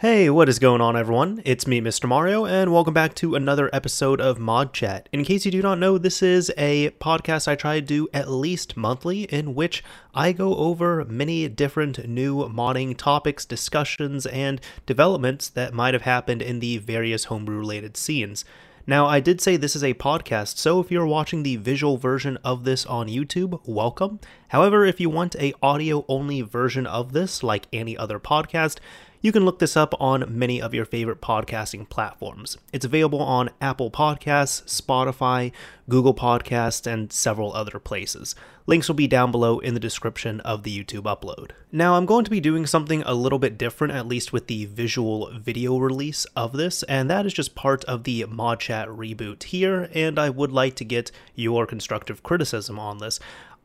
Hey, what is going on, everyone? It's me, Mr. Mario, and welcome back to another episode of Mod Chat. In case you do not know, this is a podcast I try to do at least monthly, in which I go over many different new modding topics, discussions, and developments that might have happened in the various homebrew related scenes. Now, I did say this is a podcast, so if you're watching the visual version of this on YouTube, welcome. However, if you want a audio only version of this, like any other podcast, you can look this up on many of your favorite podcasting platforms. It's available on Apple Podcasts, Spotify, Google Podcasts, and several other places. Links will be down below in the description of the YouTube upload. Now, I'm going to be doing something a little bit different, at least with the visual video release of this, and that is just part of the Mod Chat reboot here, and I would like to get your constructive criticism on this.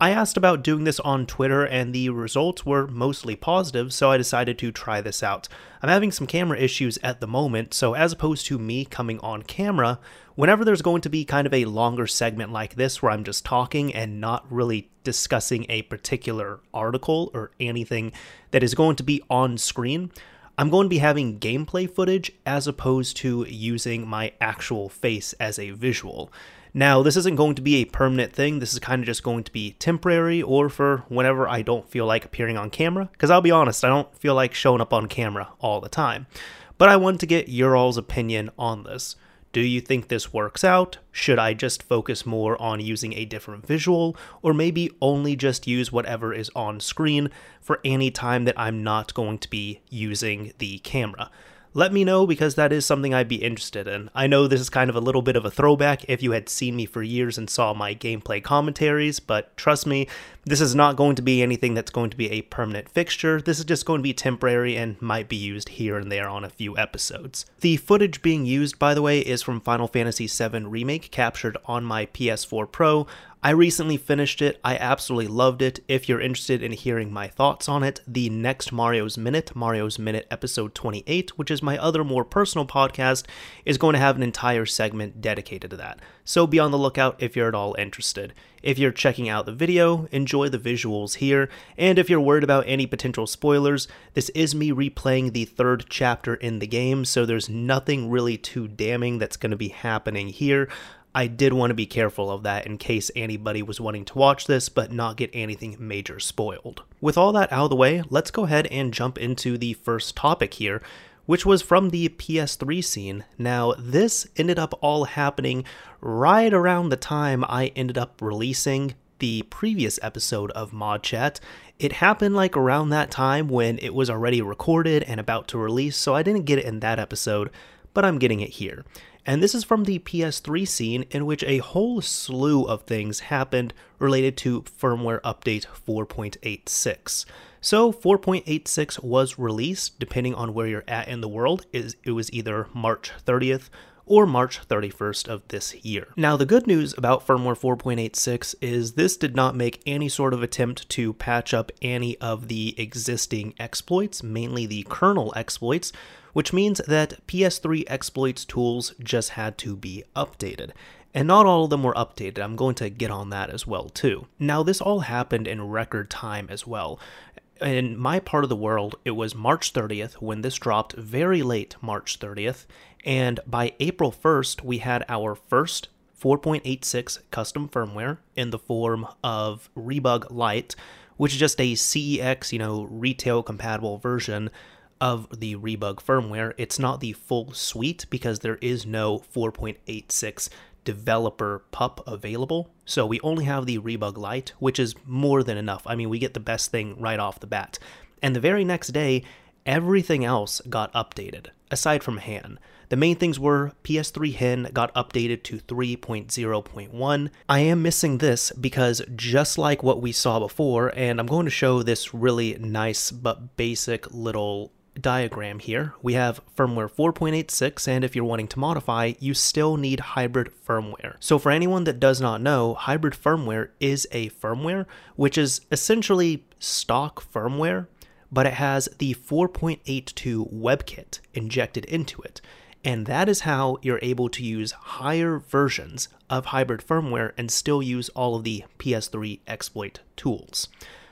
I asked about doing this on Twitter and the results were mostly positive, so I decided to try this out. I'm having some camera issues at the moment, so as opposed to me coming on camera, whenever there's going to be kind of a longer segment like this where I'm just talking and not really discussing a particular article or anything that is going to be on screen, I'm going to be having gameplay footage as opposed to using my actual face as a visual. Now, this isn't going to be a permanent thing. This is kind of just going to be temporary or for whenever I don't feel like appearing on camera. Because I'll be honest, I don't feel like showing up on camera all the time. But I want to get your all's opinion on this. Do you think this works out? Should I just focus more on using a different visual, or maybe only just use whatever is on screen for any time that I'm not going to be using the camera? Let me know because that is something I'd be interested in. I know this is kind of a little bit of a throwback if you had seen me for years and saw my gameplay commentaries, but trust me, this is not going to be anything that's going to be a permanent fixture. This is just going to be temporary and might be used here and there on a few episodes. The footage being used, by the way, is from Final Fantasy VII Remake captured on my PS4 Pro. I recently finished it. I absolutely loved it. If you're interested in hearing my thoughts on it, the next Mario's Minute, Mario's Minute episode 28, which is my other more personal podcast, is going to have an entire segment dedicated to that. So be on the lookout if you're at all interested. If you're checking out the video, enjoy the visuals here, and if you're worried about any potential spoilers, this is me replaying the third chapter in the game, so there's nothing really too damning that's going to be happening here. I did want to be careful of that in case anybody was wanting to watch this but not get anything major spoiled. With all that out of the way, let's go ahead and jump into the first topic here, which was from the PS3 scene. Now, this ended up all happening right around the time I ended up releasing the previous episode of Mod Chat. It happened like around that time when it was already recorded and about to release, so I didn't get it in that episode, but I'm getting it here. And this is from the PS3 scene in which a whole slew of things happened related to firmware update 4.86. So 4.86 was released depending on where you're at in the world. It was either March 30th or March 31st of this year. Now, the good news about firmware 4.86 is this did not make any sort of attempt to patch up any of the existing exploits, mainly the kernel exploits, which means that PS3 exploits tools just had to be updated. And not all of them were updated. I'm going to get on that as well too. Now this all happened in record time as well. In my part of the world, it was March 30th when this dropped, very late March 30th, and by April 1st, we had our first 4.86 custom firmware in the form of Rebug Lite, which is just a CEX, you know, retail compatible version of the Rebug firmware. It's not the full suite because there is no 4.86 developer pup available. So we only have the Rebug Lite, which is more than enough. I mean, we get the best thing right off the bat. And the very next day, everything else got updated, aside from Han. The main things were PS3 HEN got updated to 3.0.1. I am missing this because just like what we saw before, and I'm going to show this really nice but basic little diagram here, we have firmware 4.86, and if you're wanting to modify, you still need hybrid firmware. So, for anyone that does not know, hybrid firmware is a firmware which is essentially stock firmware, but it has the 4.82 WebKit injected into it. And that is how you're able to use higher versions of hybrid firmware and still use all of the PS3 exploit tools.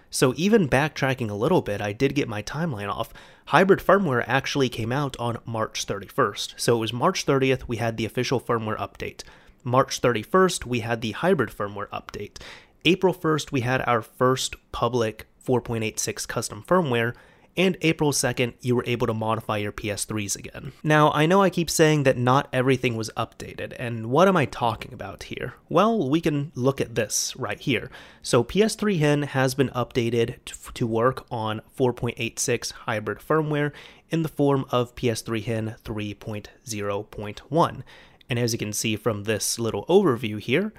So, even backtracking a little bit, I did get my timeline off. Hybrid firmware actually came out on March 31st. So, it was March 30th, we had the official firmware update. March 31st, we had the hybrid firmware update. April 1st, we had our first public 4.86 custom firmware, and April 2nd, you were able to modify your PS3s again. Now, I know I keep saying that not everything was updated, and what am I talking about here? Well, we can look at this right here. So, PS3 Hen has been updated to work on 4.86 hybrid firmware in the form of PS3 Hen 3.0.1. And as you can see from this little overview here,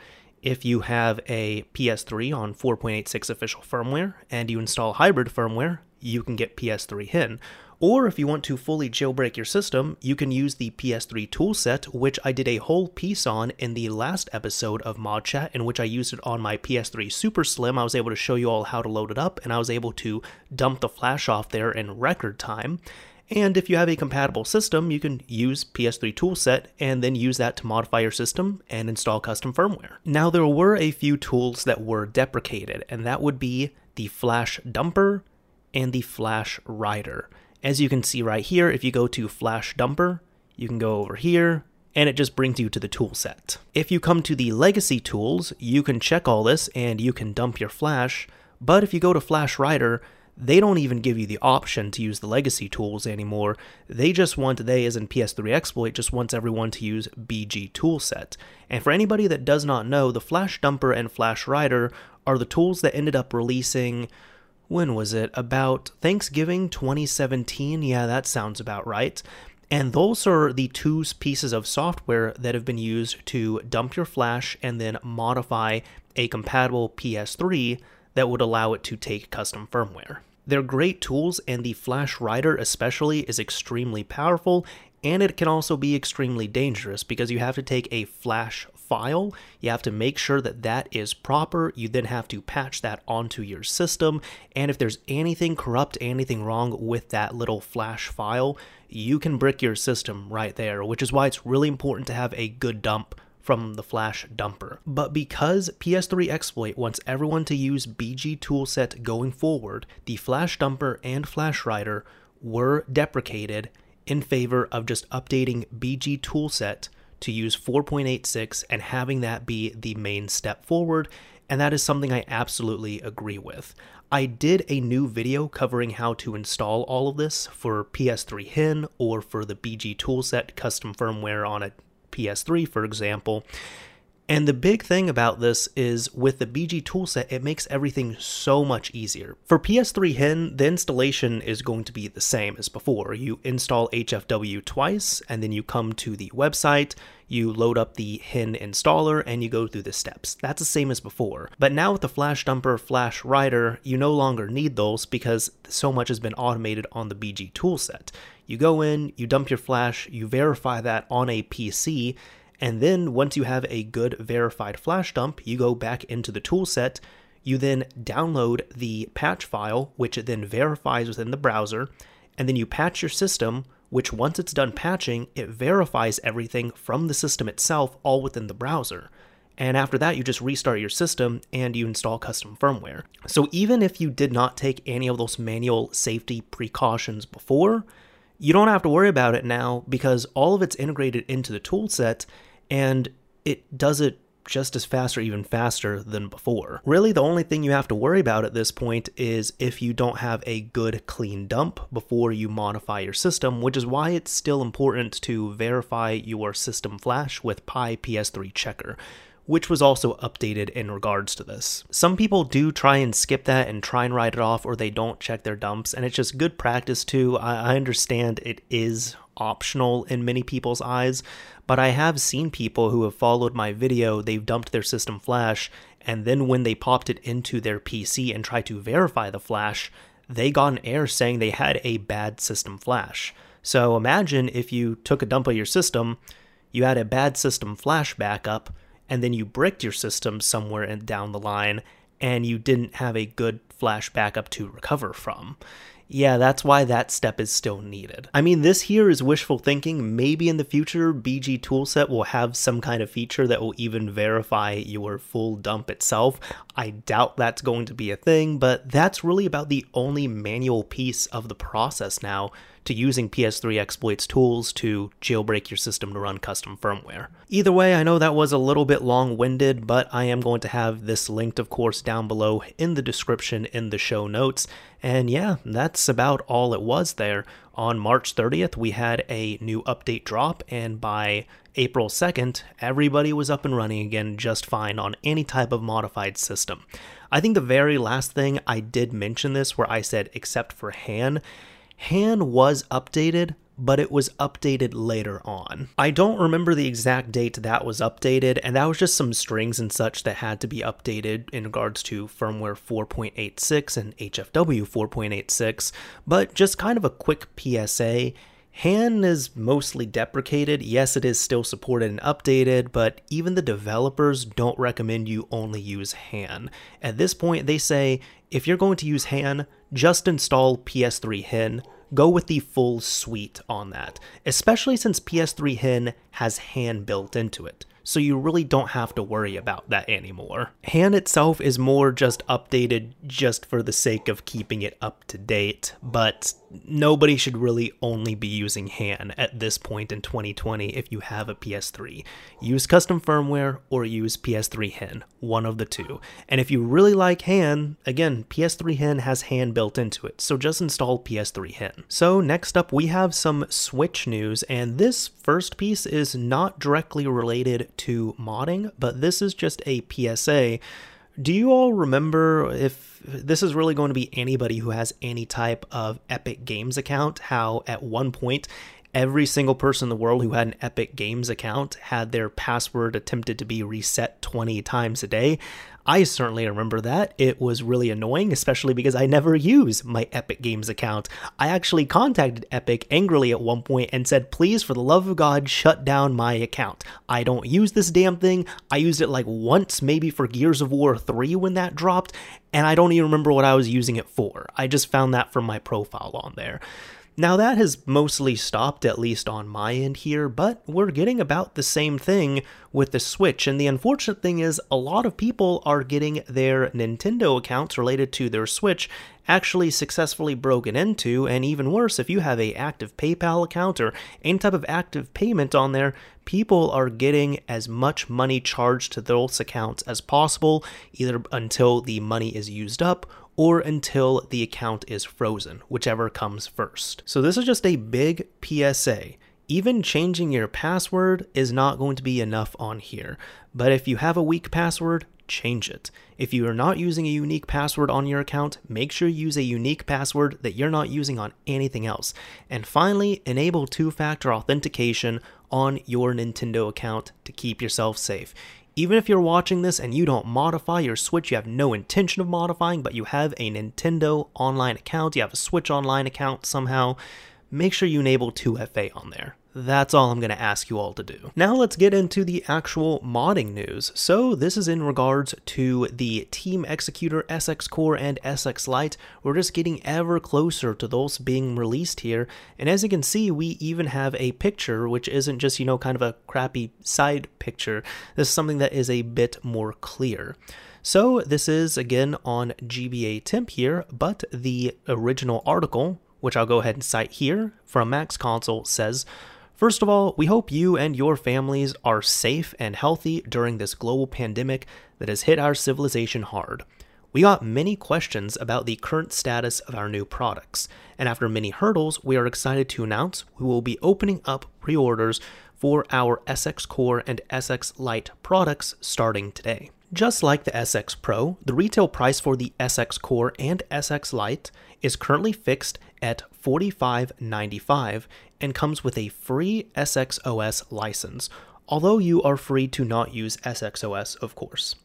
if you have a PS3 on 4.86 official firmware and you install hybrid firmware, you can get PS3 Hen. Or if you want to fully jailbreak your system, you can use the PS3 toolset, which I did a whole piece on in the last episode of Mod Chat, in which I used it on my PS3 Super Slim. I was able to show you all how to load it up, and I was able to dump the flash off there in record time. And if you have a compatible system, you can use PS3 toolset and then use that to modify your system and install custom firmware. Now, there were a few tools that were deprecated, and that would be the Flash Dumper and the Flash Writer. As you can see right here, if you go to Flash Dumper, you can go over here, and it just brings you to the tool set. If you come to the legacy tools, you can check all this and you can dump your Flash, but if you go to Flash Writer, they don't even give you the option to use the legacy tools anymore. They just want, they as in PS3 Exploit, just wants everyone to use BG Toolset. And for anybody that does not know, the Flash Dumper and Flash Rider are the tools that ended up releasing when was it? About Thanksgiving 2017? Yeah, that sounds about right. And those are the two pieces of software that have been used to dump your flash and then modify a compatible PS3 that would allow it to take custom firmware. They're great tools, and the Flash Writer, especially, is extremely powerful, and it can also be extremely dangerous because you have to take a Flash file. You have to make sure that that is proper. You then have to patch that onto your system. And if there's anything corrupt, anything wrong with that little flash file, you can brick your system right there, which is why it's really important to have a good dump from the Flash dumper. But because PS3 Exploit wants everyone to use BG toolset going forward, the Flash dumper and Flash writer were deprecated in favor of just updating BG toolset to use 4.86 and having that be the main step forward, and that is something I absolutely agree with. I did a new video covering how to install all of this for PS3 Hen or for the BG toolset custom firmware on a PS3, for example. And the big thing about this is with the BG toolset, it makes everything so much easier. For PS3 Hen, the installation is going to be the same as before. You install HFW twice, and then you come to the website, you load up the Hen installer, and you go through the steps. That's the same as before. But now with the Flash Dumper, Flash Writer, you no longer need those because so much has been automated on the BG toolset. You go in, you dump your Flash, you verify that on a PC, and then once you have a good verified flash dump, you go back into the toolset. You then download the patch file, which it then verifies within the browser, and then you patch your system, which once it's done patching, it verifies everything from the system itself all within the browser. And after that, you just restart your system and you install custom firmware. So even if you did not take any of those manual safety precautions before, you don't have to worry about it now because all of it's integrated into the toolset and it does it just as fast or even faster than before. Really, the only thing you have to worry about at this point is if you don't have a good clean dump before you modify your system, which is why it's still important to verify your system flash with PyPS3checker which was also updated in regards to this. Some people do try and skip that and try and write it off, or they don't check their dumps, and it's just good practice too. I, understand it is optional in many people's eyes, but I have seen people who have followed my video, they've dumped their system flash, and then when they popped it into their PC and tried to verify the flash, they got an error saying they had a bad system flash. So imagine if you took a dump of your system, you had a bad system flash backup, and then you bricked your system somewhere down the line and you didn't have a good flash backup to recover from. Yeah, that's why that step is still needed. I mean, this here is wishful thinking. Maybe in the future, BG Toolset will have some kind of feature that will even verify your full dump itself. I doubt that's going to be a thing, but that's really about the only manual piece of the process now to using PS3 exploits tools to jailbreak your system to run custom firmware. Either way, I know that was a little bit long winded, but I am going to have this linked, of course, down below in the description in the show notes. And yeah, that's about all it was there. On March 30th, we had a new update drop, and by April 2nd, everybody was up and running again just fine on any type of modified system. I think the very last thing I did mention this, where I said except for Han, Han was updated, but it was updated later on. I don't remember the exact date that was updated, and that was just some strings and such that had to be updated in regards to firmware 4.86 and HFW 4.86. But just kind of a quick PSA. Han is mostly deprecated. Yes, it is still supported and updated, but even the developers don't recommend you only use Han. At this point, they say if you're going to use Han, just install PS3 Hen. Go with the full suite on that, especially since PS3 Hen has Han built into it so you really don't have to worry about that anymore. Han itself is more just updated just for the sake of keeping it up to date, but nobody should really only be using Han at this point in 2020 if you have a PS3. Use custom firmware or use PS3 Hen, one of the two. And if you really like Han, again, PS3 Hen has Han built into it, so just install PS3 Hen. So next up we have some Switch news, and this first piece is not directly related to modding, but this is just a PSA. Do you all remember if this is really going to be anybody who has any type of Epic Games account? How at one point every single person in the world who had an Epic Games account had their password attempted to be reset 20 times a day. I certainly remember that. It was really annoying, especially because I never use my Epic Games account. I actually contacted Epic angrily at one point and said, please, for the love of God, shut down my account. I don't use this damn thing. I used it like once, maybe for Gears of War 3 when that dropped, and I don't even remember what I was using it for. I just found that from my profile on there. Now, that has mostly stopped, at least on my end here, but we're getting about the same thing with the Switch. And the unfortunate thing is, a lot of people are getting their Nintendo accounts related to their Switch actually successfully broken into. And even worse, if you have a active PayPal account or any type of active payment on there, people are getting as much money charged to those accounts as possible, either until the money is used up or until the account is frozen, whichever comes first. So this is just a big PSA. Even changing your password is not going to be enough on here, but if you have a weak password, change it. If you are not using a unique password on your account, make sure you use a unique password that you're not using on anything else. And finally, enable two factor authentication on your Nintendo account to keep yourself safe. Even if you're watching this and you don't modify your Switch, you have no intention of modifying, but you have a Nintendo online account, you have a Switch online account somehow, make sure you enable 2FA on there. That's all I'm going to ask you all to do. Now let's get into the actual modding news. So this is in regards to the Team Executor SX Core and SX Lite. We're just getting ever closer to those being released here. And as you can see, we even have a picture, which isn't just, you know, kind of a crappy side picture. This is something that is a bit more clear. So this is again on GBAtemp here, but the original article, which I'll go ahead and cite here from Maxconsole, says First of all, we hope you and your families are safe and healthy during this global pandemic that has hit our civilization hard. We got many questions about the current status of our new products, and after many hurdles, we are excited to announce we will be opening up pre orders for our SX Core and SX Lite products starting today. Just like the SX Pro, the retail price for the SX Core and SX Lite is currently fixed at $45.95 and comes with a free SXOS license, although you are free to not use SXOS, of course.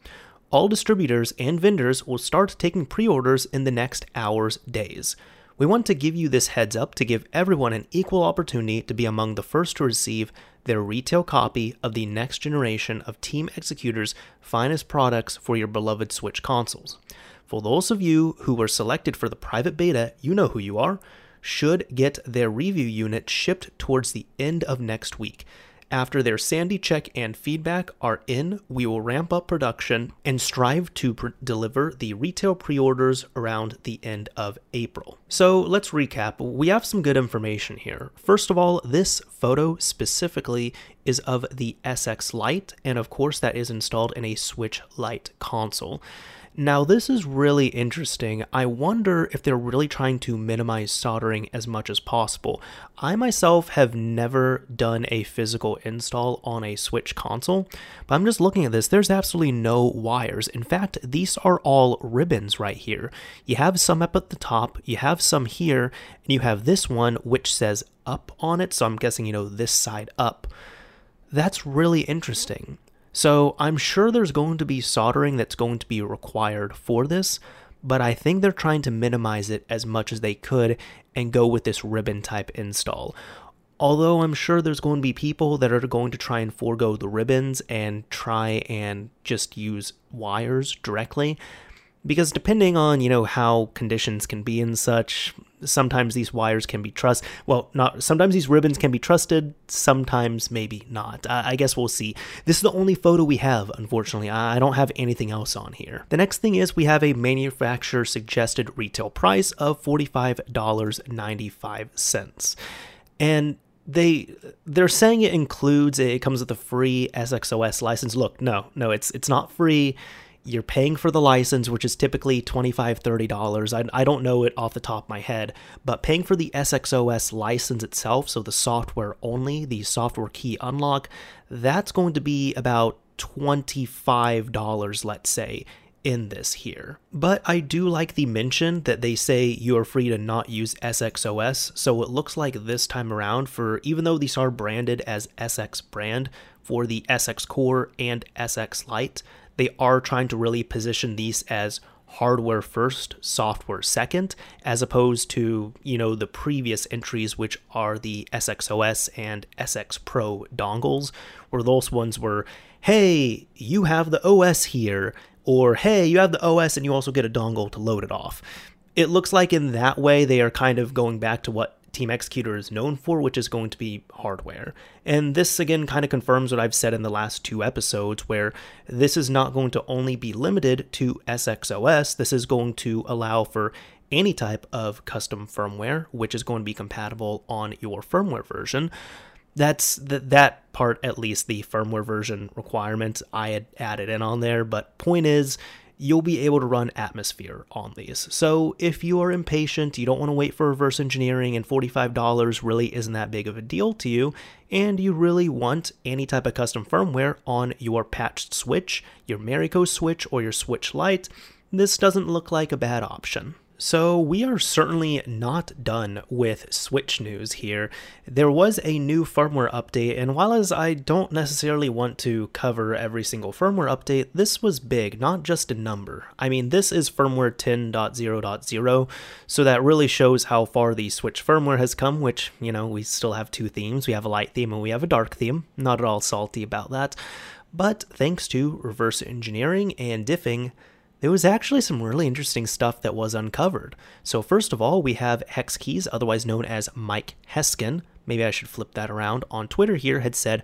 All distributors and vendors will start taking pre orders in the next hours, days. We want to give you this heads up to give everyone an equal opportunity to be among the first to receive their retail copy of the next generation of Team Executor's finest products for your beloved Switch consoles. for those of you who were selected for the private beta, you know who you are, should get their review unit shipped towards the end of next week. After their sandy check and feedback are in, we will ramp up production and strive to pr- deliver the retail pre orders around the end of April. So let's recap. We have some good information here. First of all, this photo specifically is of the SX Lite, and of course, that is installed in a Switch Lite console. Now, this is really interesting. I wonder if they're really trying to minimize soldering as much as possible. I myself have never done a physical install on a Switch console, but I'm just looking at this. There's absolutely no wires. In fact, these are all ribbons right here. You have some up at the top, you have some here, and you have this one which says up on it, so I'm guessing, you know, this side up. That's really interesting. So I'm sure there's going to be soldering that's going to be required for this, but I think they're trying to minimize it as much as they could and go with this ribbon type install. Although I'm sure there's going to be people that are going to try and forego the ribbons and try and just use wires directly because depending on you know how conditions can be and such sometimes these wires can be trust well not sometimes these ribbons can be trusted sometimes maybe not. I, I, guess we'll see. This is the only photo we have unfortunately. I don't have anything else on here. The next thing is we have a manufacturer suggested retail price of $45.95 and they they're saying it includes it comes with a free SXOS license. Look, no, no, it's it's not free you're paying for the license, which is typically $25, $30. I, I don't know it off the top of my head, but paying for the SXOS license itself, so the software only, the software key unlock, that's going to be about $25, let's say, in this here. But I do like the mention that they say you are free to not use SXOS, so it looks like this time around, for even though these are branded as SX brand for the SX Core and SX Lite, they are trying to really position these as hardware first, software second, as opposed to, you know, the previous entries, which are the SXOS and SX Pro dongles, where those ones were, hey, you have the OS here, or hey, you have the OS and you also get a dongle to load it off. It looks like in that way they are kind of going back to what Team Executor is known for, which is going to be hardware. And this again kind of confirms what I've said in the last two episodes, where this is not going to only be limited to SXOS, this is going to allow for any type of custom firmware, which is going to be compatible on your firmware version. That's that part, at least the firmware version requirement, I had added in on there. But point is, you'll be able to run Atmosphere on these. So if you are impatient, you don't want to wait for reverse engineering, and $45 really isn't that big of a deal to you, and you really want any type of custom firmware on your patched Switch, your Mariko Switch, or your Switch Lite, this doesn't look like a bad option. So, we are certainly not done with Switch news here. There was a new firmware update, and while as I don't necessarily want to cover every single firmware update, this was big, not just a number. I mean, this is firmware 10.0.0, so that really shows how far the Switch firmware has come, which, you know, we still have two themes. We have a light theme and we have a dark theme. Not at all salty about that. But thanks to reverse engineering and diffing, there was actually some really interesting stuff that was uncovered. So, first of all, we have Hexkyz, otherwise known as Mike Heskin. Maybe I should flip that around. On Twitter, here had said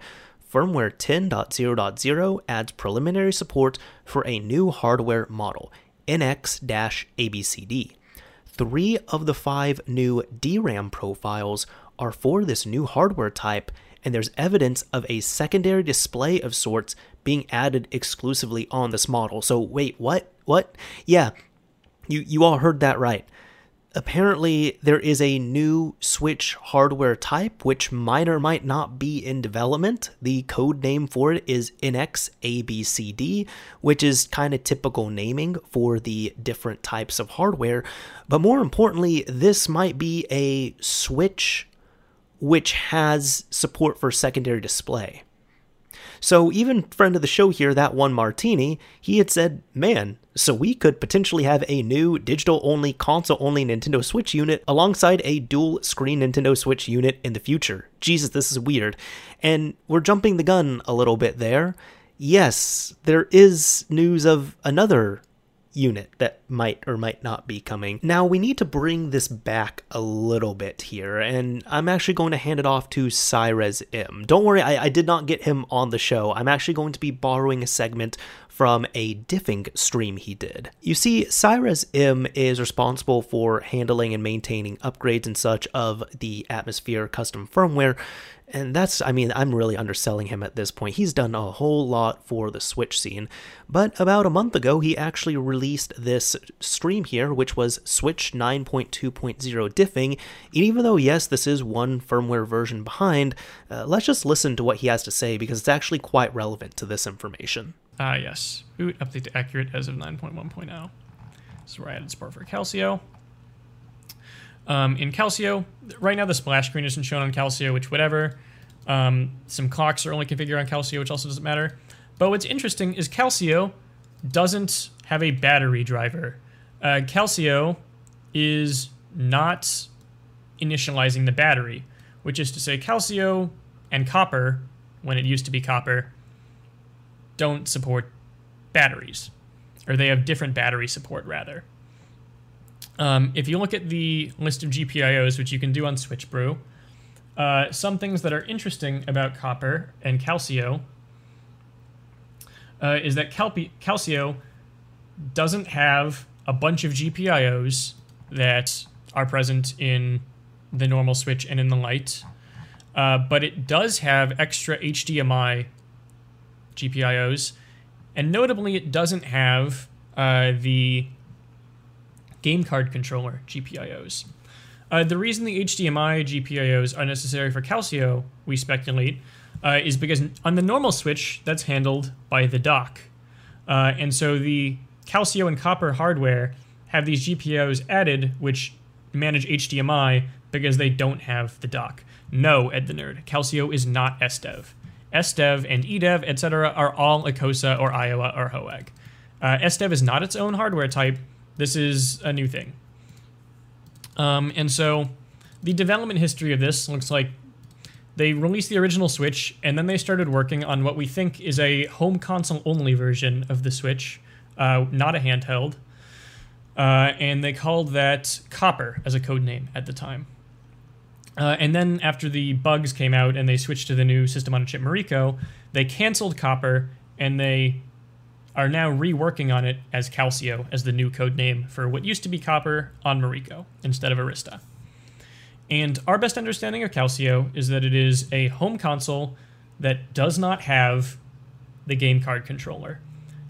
firmware 10.0.0 adds preliminary support for a new hardware model, NX ABCD. Three of the five new DRAM profiles are for this new hardware type, and there's evidence of a secondary display of sorts being added exclusively on this model. So, wait, what? What? Yeah, you, you all heard that right. Apparently, there is a new Switch hardware type which might or might not be in development. The code name for it is NX-ABCD, which is kind of typical naming for the different types of hardware. But more importantly, this might be a Switch which has support for secondary display. So even friend of the show here, that one Martini, he had said, man, so we could potentially have a new digital only, console only Nintendo Switch unit alongside a dual screen Nintendo Switch unit in the future. Jesus, this is weird. And we're jumping the gun a little bit there. Yes, there is news of another unit that might or might not be coming. Now, we need to bring this back a little bit here, and I'm actually going to hand it off to Cyrez M. Don't worry, I, I did not get him on the show. I'm actually going to be borrowing a segment from a diffing stream he did. You see, SciresM is responsible for handling and maintaining upgrades and such of the Atmosphere custom firmware, and that's, I mean, I'm really underselling him at this point. He's done a whole lot for the Switch scene. But about a month ago, he actually released this stream here, which was Switch 9.2.0 diffing. And even though, yes, this is one firmware version behind, uh, let's just listen to what he has to say because it's actually quite relevant to this information. Ah, yes. Boot update to accurate as of 9.1.0. This is where I added support for Calcio. Um, in Calcio, right now the splash screen isn't shown on Calcio, which whatever. Um, some clocks are only configured on Calcio, which also doesn't matter. But what's interesting is Calcio doesn't have a battery driver. Uh, Calcio is not initializing the battery, which is to say Calcio and copper, when it used to be copper, don't support batteries. Or they have different battery support, rather. Um, if you look at the list of GPIOs, which you can do on SwitchBrew, uh, some things that are interesting about copper and Calcio uh, is that Calpi- Calcio doesn't have a bunch of GPIOs that are present in the normal switch and in the light, uh, but it does have extra HDMI GPIOs, and notably, it doesn't have uh, the game card controller GPIOs. Uh, the reason the HDMI GPIOs are necessary for Calcio, we speculate, uh, is because on the normal Switch, that's handled by the dock. Uh, and so the Calcio and copper hardware have these GPIOs added, which manage HDMI because they don't have the dock. No, Ed the Nerd, Calcio is not SDEV. SDEV and EDEV, etc., are all Icosa or Iowa or Hoag. Uh, SDEV is not its own hardware type, this is a new thing. Um, and so the development history of this looks like they released the original Switch, and then they started working on what we think is a home console only version of the Switch, uh, not a handheld. Uh, and they called that Copper as a code name at the time. Uh, and then after the bugs came out and they switched to the new system on a chip Mariko, they canceled Copper and they are now reworking on it as Calcio as the new code name for what used to be Copper on Mariko instead of Erista. And our best understanding of Calcio is that it is a home console that does not have the game card controller.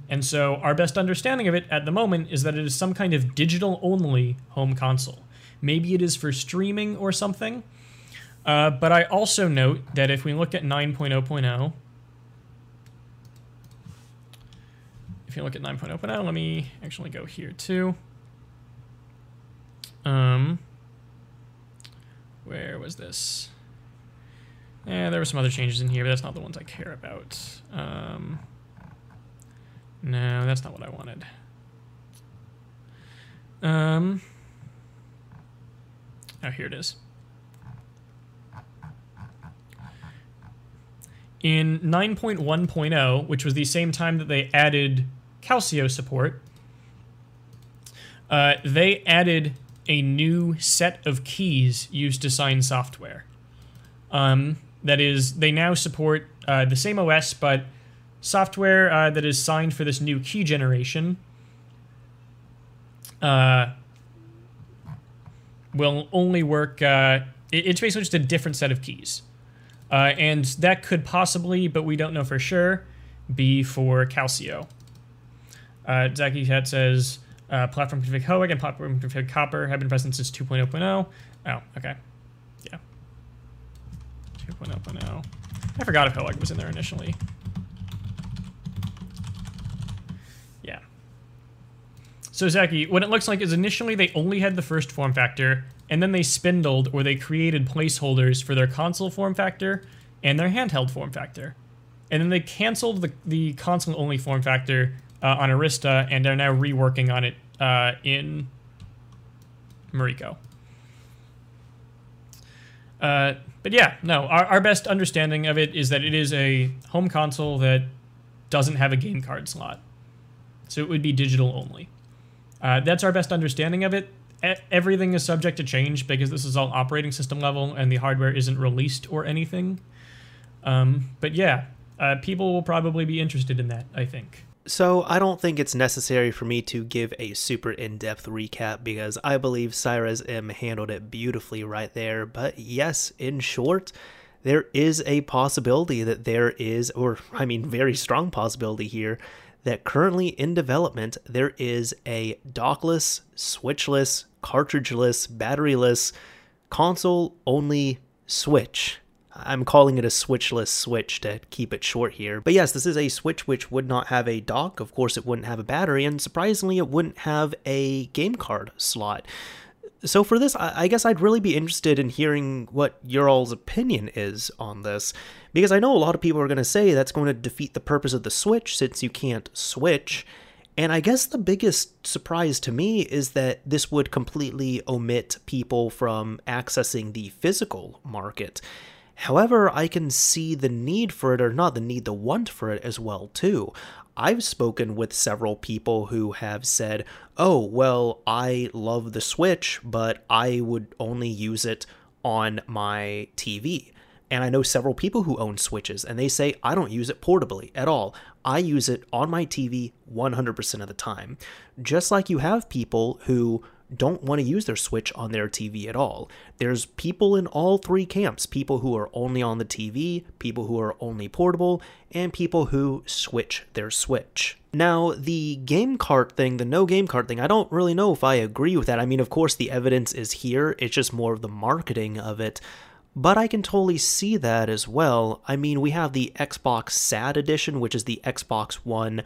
And so our best understanding of it at the moment is that it is some kind of digital only home console. Maybe it is for streaming or something. Uh, but I also note that if we look at 9.0.0, if you look at 9.0.0, let me actually go here too. Um, where was this? Yeah, there were some other changes in here, but that's not the ones I care about. Um, no, that's not what I wanted. Um, oh, here it is. In 9.1.0, which was the same time that they added Calcio support, uh, they added a new set of keys used to sign software. Um, that is, they now support uh, the same OS, but software uh, that is signed for this new key generation uh, will only work. Uh, it's basically just a different set of keys. Uh, and that could possibly, but we don't know for sure, be for Calcio. Uh, Zaki Cat says uh, platform config Hoag and platform config Copper have been present since 2.0.0. Oh, okay. Yeah. 2.0.0. I forgot if Hoag was in there initially. Yeah. So, Zaki, what it looks like is initially they only had the first form factor, and then they spindled or they created placeholders for their console form factor and their handheld form factor. And then they canceled the, the console only form factor uh, on Erista, and they're now reworking on it uh, in Mariko. Uh, but yeah, no, our, our best understanding of it is that it is a home console that doesn't have a game card slot. So it would be digital only. Uh, that's our best understanding of it. Everything is subject to change because this is all operating system level and the hardware isn't released or anything. Um, but yeah, uh, people will probably be interested in that, I think. So, I don't think it's necessary for me to give a super in depth recap because I believe SciresM handled it beautifully right there. But yes, in short, there is a possibility that there is, or I mean, very strong possibility here, that currently in development there is a dockless, switchless, cartridgeless, batteryless, console only Switch I'm calling it a switchless switch to keep it short here. But yes, this is a switch which would not have a dock. Of course, it wouldn't have a battery, and surprisingly, it wouldn't have a game card slot. So for this, I guess I'd really be interested in hearing what your all's opinion is on this, because I know a lot of people are going to say that's going to defeat the purpose of the Switch since you can't switch. And I guess the biggest surprise to me is that this would completely omit people from accessing the physical market. However, I can see the need for it, or not the need, the want for it as well, too. I've spoken with several people who have said, oh, well, I love the Switch, but I would only use it on my TV. And I know several people who own Switches, and they say, I don't use it portably at all. I use it on my TV 100% of the time. Just like you have people who don't want to use their Switch on their TV at all. There's people in all three camps people who are only on the TV, people who are only portable, and people who switch their Switch. Now, the game cart thing, the no game cart thing, I don't really know if I agree with that. I mean, of course, the evidence is here, it's just more of the marketing of it. But I can totally see that as well. I mean, we have the Xbox SAD edition, which is the Xbox One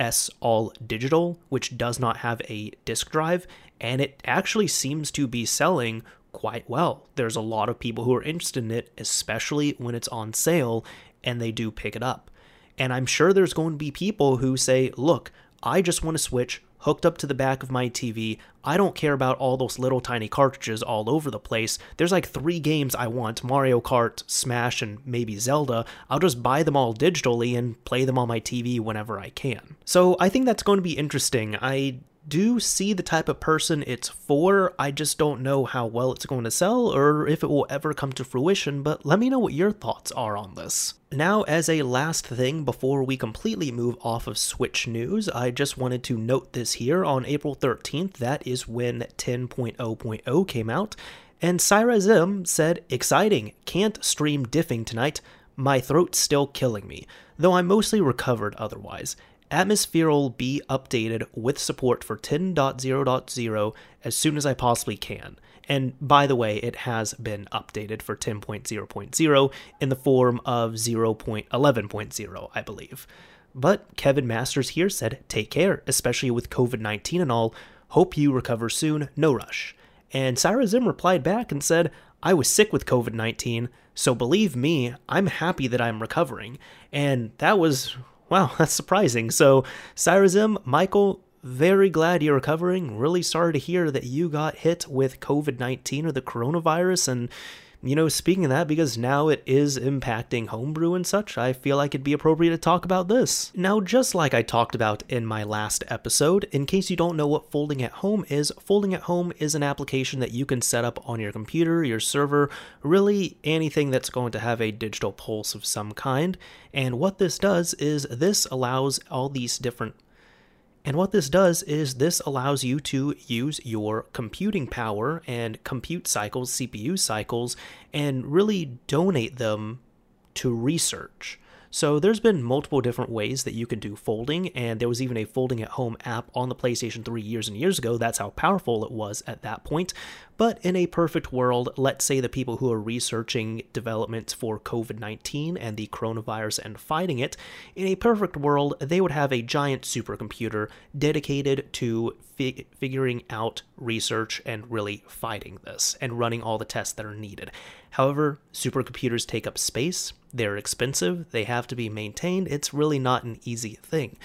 S All Digital, which does not have a disk drive, and it actually seems to be selling quite well. There's a lot of people who are interested in it, especially when it's on sale, and they do pick it up. And I'm sure there's going to be people who say, look, I just want to switch hooked up to the back of my TV. I don't care about all those little tiny cartridges all over the place. There's like three games I want Mario Kart, Smash, and maybe Zelda. I'll just buy them all digitally and play them on my TV whenever I can. So I think that's going to be interesting. I do see the type of person it's for. I just don't know how well it's going to sell or if it will ever come to fruition, but let me know what your thoughts are on this. Now, as a last thing before we completely move off of Switch news, I just wanted to note this here on April 13th, that is when 10.0.0 came out, and SciresM said, Exciting, can't stream diffing tonight. My throat's still killing me, though I'm mostly recovered otherwise. Atmosphere will be updated with support for 10.0.0 as soon as I possibly can. And by the way, it has been updated for 10.0.0 in the form of 0.11.0, I believe. But Kevin Masters here said, Take care, especially with COVID 19 and all. Hope you recover soon, no rush. And SciresM replied back and said, I was sick with COVID 19, so believe me, I'm happy that I'm recovering. And that was Wow, that's surprising. So, SciresM, Michael, very glad you're recovering. Really sorry to hear that you got hit with COVID 19 or the coronavirus. And you know, speaking of that, because now it is impacting homebrew and such, I feel like it'd be appropriate to talk about this. Now, just like I talked about in my last episode, in case you don't know what Folding at Home is, Folding at Home is an application that you can set up on your computer, your server, really anything that's going to have a digital pulse of some kind. And what this does is this allows all these different and what this does is this allows you to use your computing power and compute cycles, CPU cycles, and really donate them to research. So there's been multiple different ways that you can do folding, and there was even a folding at home app on the PlayStation 3 years and years ago. That's how powerful it was at that point. But in a perfect world, let's say the people who are researching developments for COVID 19 and the coronavirus and fighting it, in a perfect world, they would have a giant supercomputer dedicated to fi- figuring out research and really fighting this and running all the tests that are needed. However, supercomputers take up space, they're expensive, they have to be maintained, it's really not an easy thing.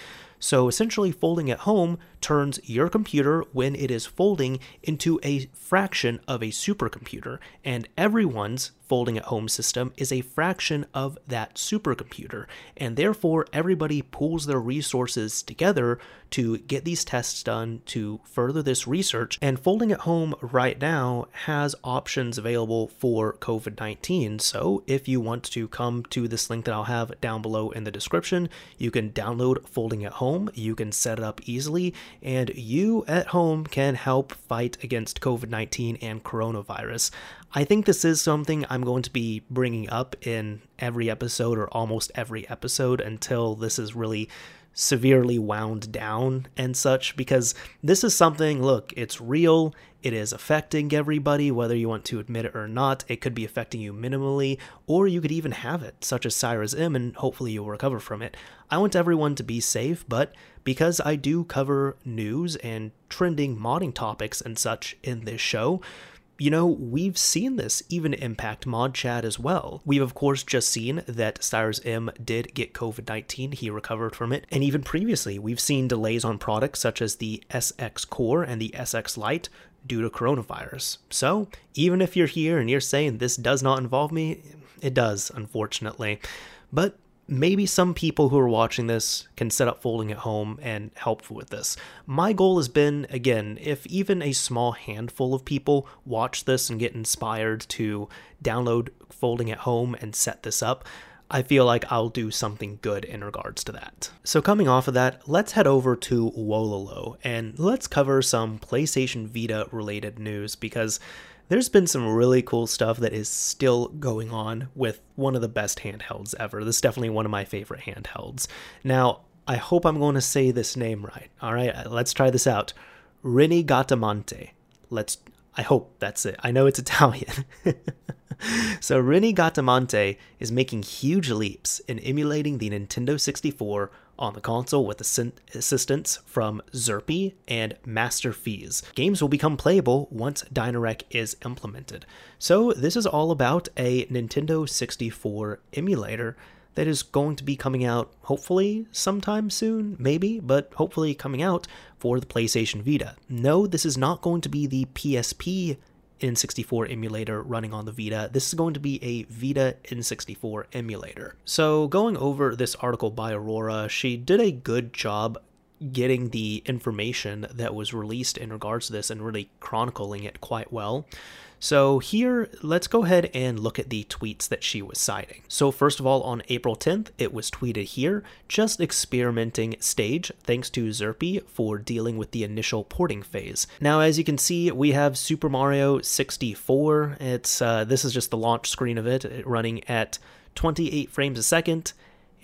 So essentially, folding at home turns your computer, when it is folding, into a fraction of a supercomputer, and everyone's folding at home system is a fraction of that supercomputer, and therefore everybody pools their resources together to get these tests done to further this research. And folding at home right now has options available for COVID 19. So if you want to come to this link that I'll have down below in the description, you can download Folding at Home, you can set it up easily, and you at home can help fight against COVID 19 and coronavirus. I think this is something I'm going to be bringing up in every episode or almost every episode until this is really severely wound down and such because this is something look it's real it is affecting everybody whether you want to admit it or not it could be affecting you minimally or you could even have it such as SciresM and hopefully you'll recover from it. I want everyone to be safe but because i do cover news and trending modding topics and such in this show you know, we've seen this even impact Mod Chat as well. We've, of course, just seen that SciresM did get COVID 19, he recovered from it. And even previously, we've seen delays on products such as the SX Core and the SX Lite due to coronavirus. So, even if you're here and you're saying this does not involve me, it does, unfortunately. But maybe some people who are watching this can set up folding at home and help with this. My goal has been, again, if even a small handful of people watch this and get inspired to download folding at home and set this up, I feel like I'll do something good in regards to that. So, coming off of that, let's head over to Wololo and let's cover some PlayStation Vita related news because there's been some really cool stuff that is still going on with one of the best handhelds ever. This is definitely one of my favorite handhelds. Now, I hope I'm going to say this name right. All right, uh, let's try this out. Rinnegatamante. Let's I hope that's it. I know it's Italian. so Rinnegatamante is making huge leaps in emulating the Nintendo 64 on the console with assistance from Xerpi and MasterFeizz. Games will become playable once Dynarec is implemented. So this is all about a Nintendo 64 emulator that is going to be coming out hopefully sometime soon, maybe, but hopefully coming out for the PlayStation Vita. No, this is not going to be the PSP N64 emulator running on the Vita. This is going to be a Vita N64 emulator. So, going over this article by Aurora, she did a good job getting the information that was released in regards to this and really chronicling it quite well. So here, let's go ahead and look at the tweets that she was citing. So first of all, on April 10th, it was tweeted here, just experimenting stage, thanks to Xerpi for dealing with the initial porting phase. Now, as you can see, we have Super Mario 64. It's uh, This is just the launch screen of it, running at 28 frames a second.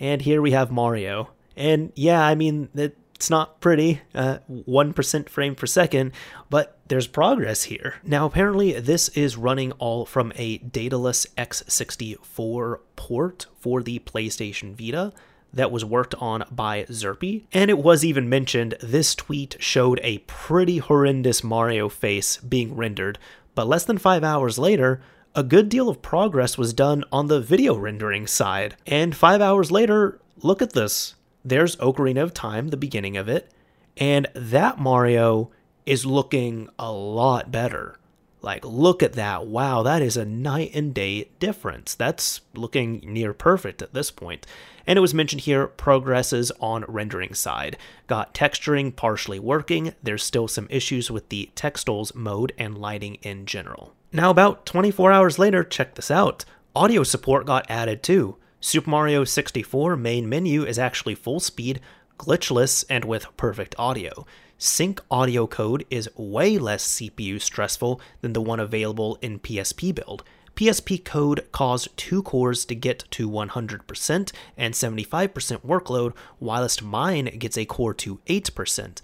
And here we have Mario. And yeah, I mean, it, it's not pretty, uh, 1% frame per second, but there's progress here. Now, apparently, this is running all from a Daedalus X64 port for the PlayStation Vita that was worked on by Xerpi. And it was even mentioned this tweet showed a pretty horrendous Mario face being rendered, but less than five hours later, a good deal of progress was done on the video rendering side. And five hours later, look at this there's Ocarina of Time, the beginning of it, and that Mario is looking a lot better. Like, look at that. Wow, that is a night and day difference. That's looking near perfect at this point. And it was mentioned here progresses on rendering side. Got texturing partially working. There's still some issues with the textiles mode and lighting in general. Now, about 24 hours later, check this out. Audio support got added too. Super Mario 64 main menu is actually full speed, glitchless, and with perfect audio. Sync audio code is way less CPU stressful than the one available in PSP build. PSP code caused two cores to get to 100% and 75% workload, whilst mine gets a core to 8%.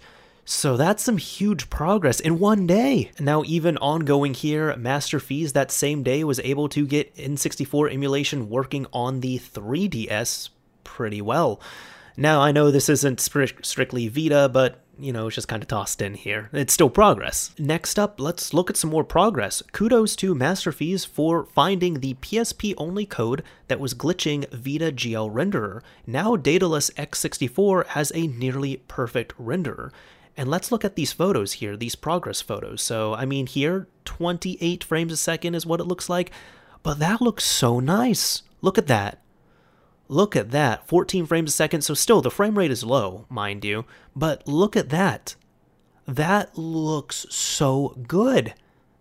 So that's some huge progress in one day. Now, even ongoing here, MasterFeizz that same day was able to get N64 emulation working on the 3DS pretty well. Now, I know this isn't strictly Vita, but you know, it's just kind of tossed in here. It's still progress. Next up, let's look at some more progress. Kudos to MasterFeizz for finding the PSP only code that was glitching Vita GL renderer. Now Daedalus X64 has a nearly perfect renderer. And let's look at these photos here, these progress photos. So, I mean, here, 28 frames a second is what it looks like. but that looks so nice. Look at that. Look at that. 14 frames a second, so still the frame rate is low, mind you, but look at that. That looks so good.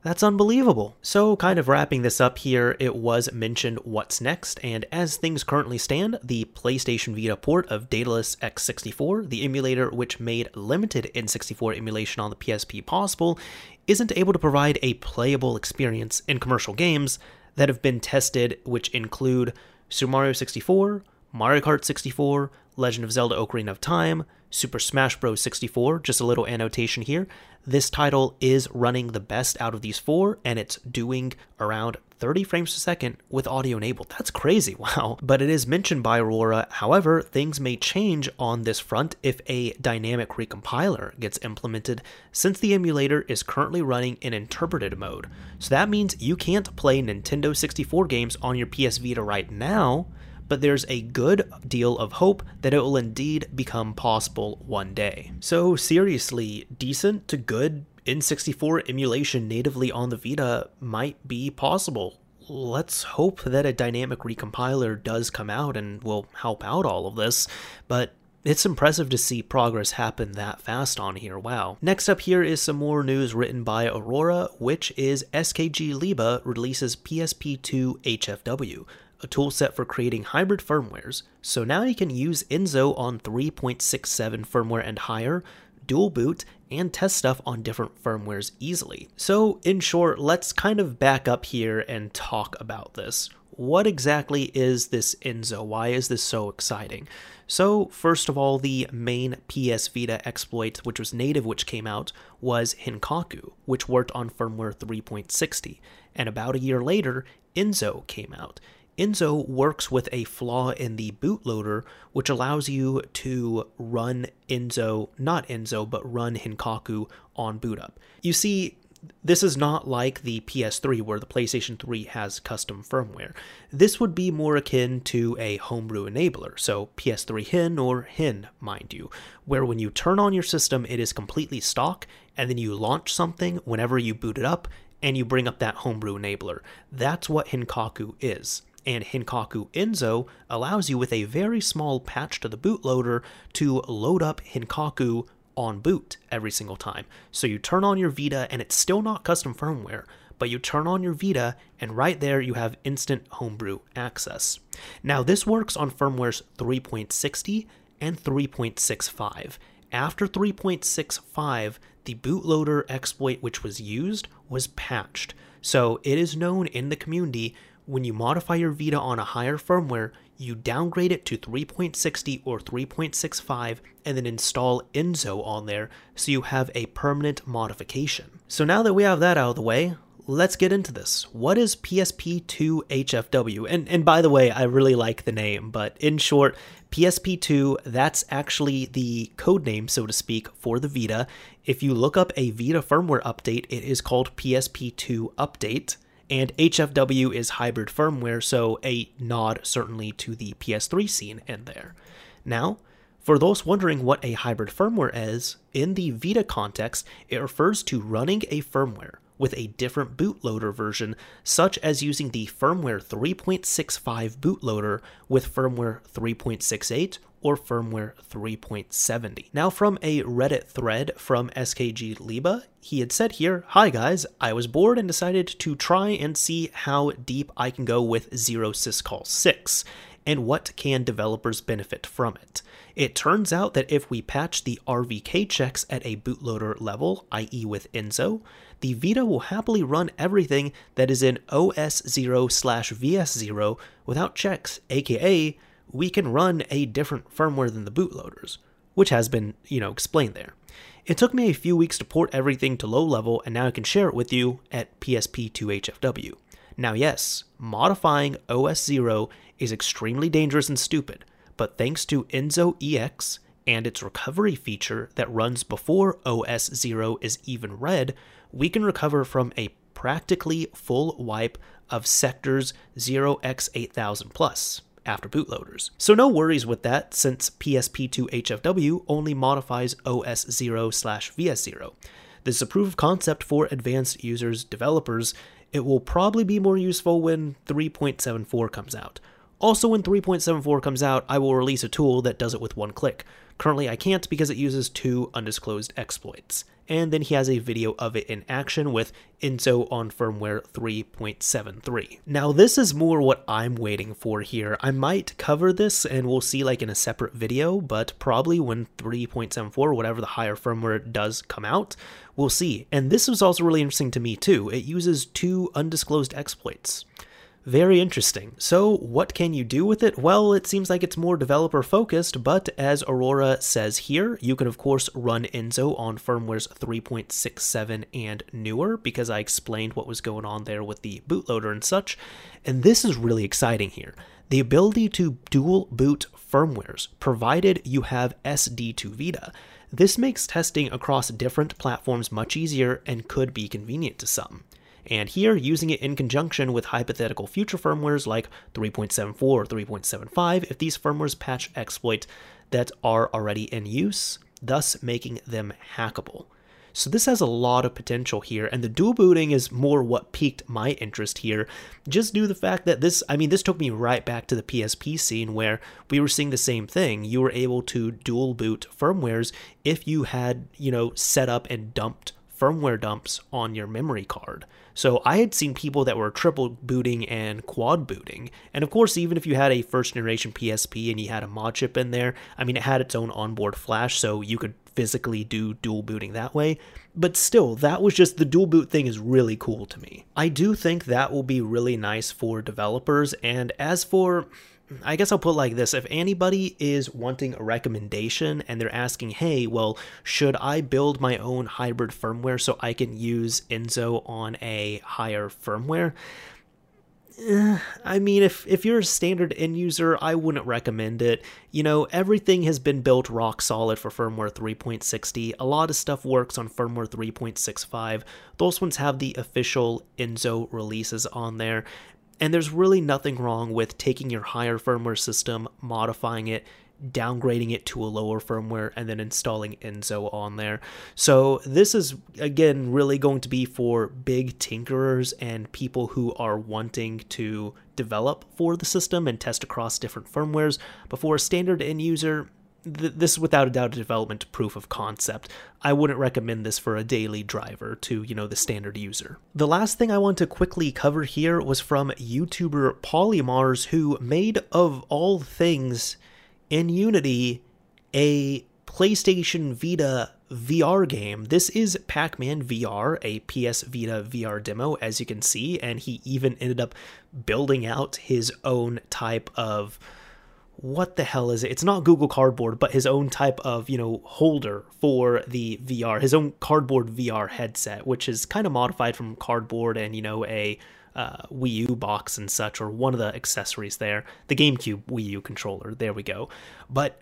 That's unbelievable. So, kind of wrapping this up here, it was mentioned what's next, and as things currently stand, the PlayStation Vita port of Daedalus X64, the emulator which made limited N64 emulation on the PSP possible, isn't able to provide a playable experience in commercial games that have been tested, which include Super Mario 64, Mario Kart 64, Legend of Zelda Ocarina of Time, Super Smash Bros. 64. Just a little annotation here. This title is running the best out of these four, and it's doing around 30 frames per second with audio enabled. That's crazy, wow. But it is mentioned by Aurora. However, things may change on this front if a dynamic recompiler gets implemented, since the emulator is currently running in interpreted mode. So that means you can't play Nintendo 64 games on your PS Vita right now but there's a good deal of hope that it will indeed become possible one day. So, seriously, decent to good N64 emulation natively on the Vita might be possible. Let's hope that a dynamic recompiler does come out and will help out all of this, but it's impressive to see progress happen that fast on here, wow. Next up here is some more news written by Aurora, which is SKGleba releases PSP2 HFW, a toolset for creating hybrid firmwares, so now you can use Enso on 3.67 firmware and higher, dual boot, and test stuff on different firmwares easily. So, in short, let's kind of back up here and talk about this. What exactly is this Enso? Why is this so exciting? So, first of all, the main PS Vita exploit, which was native, which came out, was HENkaku, which worked on firmware 3.60. And about a year later, Enso came out. Enso works with a flaw in the bootloader, which allows you to run Enso, not Enso, but run HENkaku on boot up. You see, this is not like the PS3 where the PlayStation 3 has custom firmware. This would be more akin to a homebrew enabler, so PS3 Hen or Hen, mind you, where when you turn on your system, it is completely stock, and then you launch something whenever you boot it up, and you bring up that homebrew enabler. That's what HENkaku is and HENkaku Enso allows you with a very small patch to the bootloader to load up HENkaku on boot every single time. So you turn on your Vita and it's still not custom firmware, but you turn on your Vita and right there you have instant homebrew access. Now this works on firmwares 3.60 and 3.65. After 3.65, the bootloader exploit which was used was patched. So it is known in the community when you modify your Vita on a higher firmware, you downgrade it to 3.60 or 3.65 and then install Enso on there so you have a permanent modification. So now that we have that out of the way, let's get into this. What is PSP2 HFW? And and by the way, I really like the name, but in short, PSP2, that's actually the code name, so to speak, for the Vita. If you look up a Vita firmware update, it is called PSP2 Update and HFW is hybrid firmware, so a nod certainly to the PS3 scene in there. Now, for those wondering what a hybrid firmware is, in the Vita context, it refers to running a firmware with a different bootloader version, such as using the firmware 3.65 bootloader with firmware 3.68 or firmware 3.70. Now, from a Reddit thread from SKGleba, he had said here Hi guys, I was bored and decided to try and see how deep I can go with Zero Syscall 6 and what can developers benefit from it. It turns out that if we patch the RVK checks at a bootloader level, i.e., with Enzo, the Vita will happily run everything that is in OS0 slash VS0 without checks, aka we can run a different firmware than the bootloaders, which has been, you know, explained there. It took me a few weeks to port everything to low level, and now I can share it with you at PSP2HFW. Now, yes, modifying OS 0 is extremely dangerous and stupid, but thanks to Enso EX and its recovery feature that runs before OS 0 is even read, we can recover from a practically full wipe of sectors 0x8000 plus after bootloaders. So no worries with that since PSP2 HFW only modifies OS 0 slash VS 0. This is a proof of concept for advanced users, developers. It will probably be more useful when 3.74 comes out. Also, when 3.74 comes out, I will release a tool that does it with one click. Currently, I can't because it uses two undisclosed exploits. And then he has a video of it in action with Enso on firmware 3.73. Now, this is more what I'm waiting for here. I might cover this and we'll see like in a separate video, but probably when 3.74, whatever the higher firmware does come out, we'll see. And this was also really interesting to me too. It uses two undisclosed exploits. Very interesting. So, what can you do with it? Well, it seems like it's more developer focused, but as Aurora says here, you can of course run Enso on firmwares 3.67 and newer, because I explained what was going on there with the bootloader and such. And this is really exciting here. The ability to dual boot firmwares, provided you have SD2Vita. This makes testing across different platforms much easier and could be convenient to some and here using it in conjunction with hypothetical future firmwares like 3.74 or 3.75 if these firmwares patch exploit that are already in use, thus making them hackable. So this has a lot of potential here, and the dual booting is more what piqued my interest here. Just due to the fact that this, I mean, this took me right back to the PSP scene where we were seeing the same thing. You were able to dual boot firmwares if you had, you know, set up and dumped firmware dumps on your memory card. So I had seen people that were triple booting and quad booting. And of course, even if you had a first generation PSP and you had a mod chip in there, I mean, it had its own onboard flash, so you could physically do dual booting that way. But still, that was just the dual boot thing is really cool to me. I do think that will be really nice for developers. And as for I guess I'll put like this if anybody is wanting a recommendation and they're asking, hey, well, should I build my own hybrid firmware so I can use Enso on a higher firmware? Eh, I mean, if, if you're a standard end user, I wouldn't recommend it. You know, everything has been built rock solid for firmware 3.60. A lot of stuff works on firmware 3.65. Those ones have the official Enso releases on there. And there's really nothing wrong with taking your higher firmware system, modifying it, downgrading it to a lower firmware, and then installing Enso on there. So, this is again really going to be for big tinkerers and people who are wanting to develop for the system and test across different firmwares. But for a standard end user, th- this is without a doubt a development proof of concept. I wouldn't recommend this for a daily driver to, you know, the standard user. The last thing I want to quickly cover here was from YouTuber Polymars, who made of all things in Unity a PlayStation Vita VR game. This is Pac Man VR, a PS Vita VR demo, as you can see, and he even ended up building out his own type of what the hell is it? It's not Google Cardboard, but his own type of, you know, holder for the VR, his own cardboard VR headset, which is kind of modified from cardboard and, you know, a uh, Wii U box and such, or one of the accessories there. The GameCube Wii U controller, there we go. But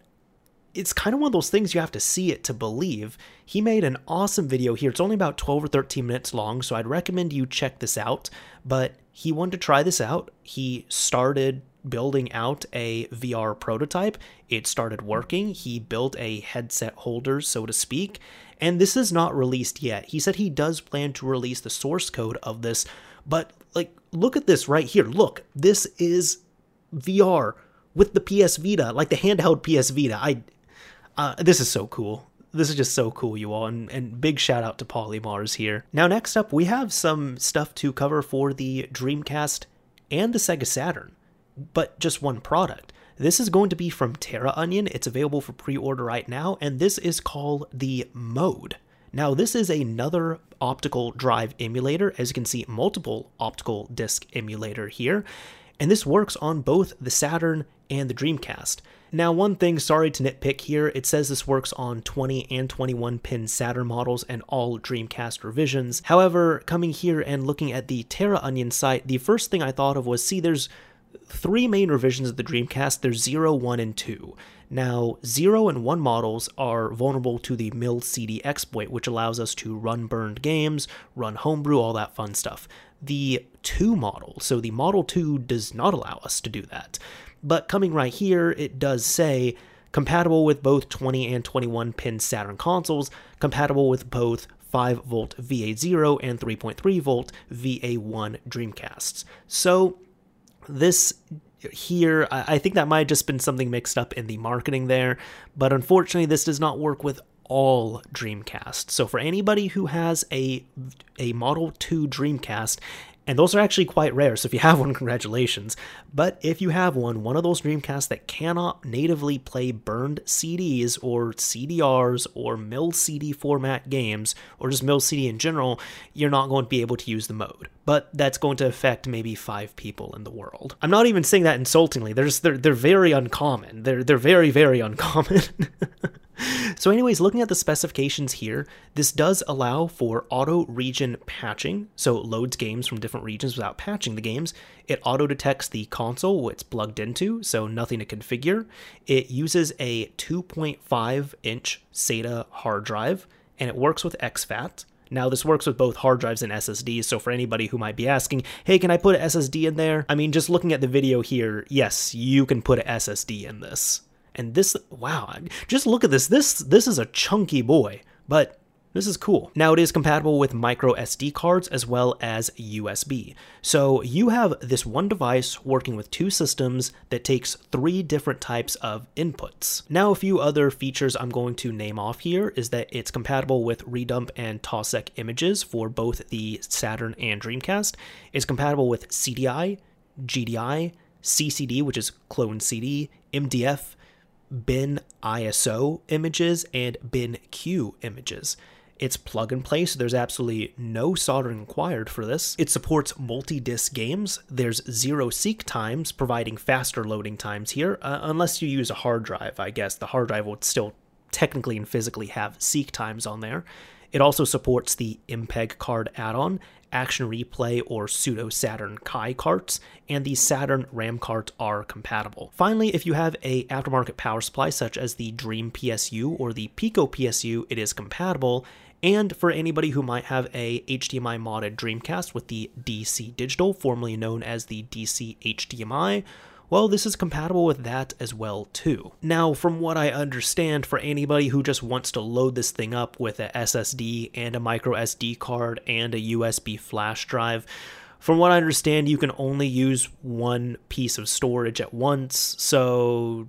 it's kind of one of those things you have to see it to believe. He made an awesome video here. It's only about 12 or 13 minutes long, so I'd recommend you check this out. But he wanted to try this out. He started building out a VR prototype. It started working. He built a headset holder, so to speak, and this is not released yet. He said he does plan to release the source code of this, but like, look at this right here. Look, this is VR with the PS Vita, like the handheld PS Vita. I, uh, this is so cool. This is just so cool, you all, and, and big shout out to Polymars here. Now, next up, we have some stuff to cover for the Dreamcast and the Sega Saturn but just one product. This is going to be from Terraonion. It's available for pre order right now, and this is called the Mode. Now, this is another optical drive emulator. As you can see, multiple optical disc emulator here, and this works on both the Saturn and the Dreamcast. Now, one thing, sorry to nitpick here, it says this works on 20 and 21 pin Saturn models and all Dreamcast revisions. However, coming here and looking at the Terraonion site, the first thing I thought of was see, there's three main revisions of the Dreamcast. There's 0, 1, and 2. Now, 0 and 1 models are vulnerable to the MIL-CD exploit, which allows us to run burned games, run homebrew, all that fun stuff. The 2 model, so the Model 2 does not allow us to do that. But coming right here, it does say compatible with both 20 and 21 pin Saturn consoles, compatible with both 5 volt VA0 and 3.3 volt VA1 Dreamcasts. So this here, I think that might have just been something mixed up in the marketing there, but unfortunately, this does not work with all Dreamcast. So for anybody who has a a Model 2 Dreamcast and those are actually quite rare, so if you have one, congratulations. But if you have one, one of those Dreamcasts that cannot natively play burned CDs or CDRs or MIL-CD format games, or just MIL-CD in general, you're not going to be able to use the mode. But that's going to affect maybe five people in the world. I'm not even saying that insultingly. They're just, they're, they're very uncommon. They're, they're very, very uncommon. So anyways, looking at the specifications here, this does allow for auto region patching, so it loads games from different regions without patching the games. It auto detects the console it's plugged into, so nothing to configure. It uses a 2.5 inch SATA hard drive, and it works with exFAT. Now, this works with both hard drives and SSDs, so for anybody who might be asking, hey, can I put an SSD in there? I mean, just looking at the video here, yes, you can put an SSD in this. And this, wow, just look at this. This this is a chunky boy, but this is cool. Now it is compatible with micro SD cards as well as USB. So you have this one device working with two systems that takes three different types of inputs. Now a few other features I'm going to name off here is that it's compatible with redump and TOSEC images for both the Saturn and Dreamcast. It's compatible with CDI, GDI, CCD, which is clone CD, MDF, bin ISO images and bin cue images. It's plug and play, so there's absolutely no soldering required for this. It supports multi disc games. There's zero seek times, providing faster loading times here, uh, unless you use a hard drive, I guess. The hard drive would still technically and physically have seek times on there. It also supports the MPEG card add on Action Replay or pseudo Saturn Kai carts, and the Saturn RAM carts are compatible. Finally, if you have a aftermarket power supply such as the Dream PSU or the Pico PSU, it is compatible. And for anybody who might have a HDMI modded Dreamcast with the DC Digital, formerly known as the DC HDMI, well, this is compatible with that as well too. Now, from what I understand, for anybody who just wants to load this thing up with a SSD and a micro SD card and a USB flash drive, from what I understand, you can only use one piece of storage at once, so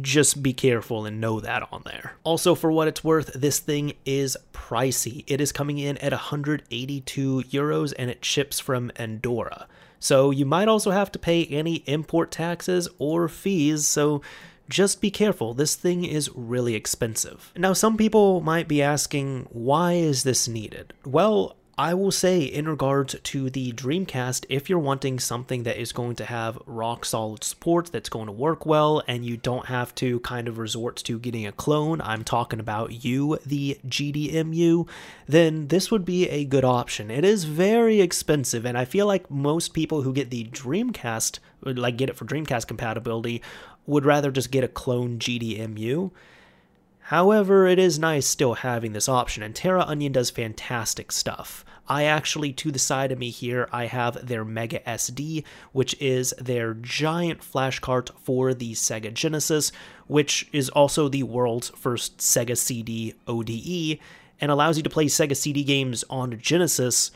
just be careful and know that on there. Also, for what it's worth, this thing is pricey. It is coming in at 182 euros and it ships from Andorra. So you might also have to pay any import taxes or fees, so just be careful. This thing is really expensive. Now, some people might be asking, why is this needed? Well, I will say, in regards to the Dreamcast, if you're wanting something that is going to have rock solid support, that's going to work well, and you don't have to kind of resort to getting a clone, I'm talking about you, the GDEMU, then this would be a good option. It is very expensive, and I feel like most people who get the Dreamcast, like get it for Dreamcast compatibility, would rather just get a clone GDEMU. However, it is nice still having this option, and Terraonion does fantastic stuff. I actually, to the side of me here, I have their Mega SD, which is their giant flash cart for the Sega Genesis, which is also the world's first Sega CD ODE, and allows you to play Sega CD games on Genesis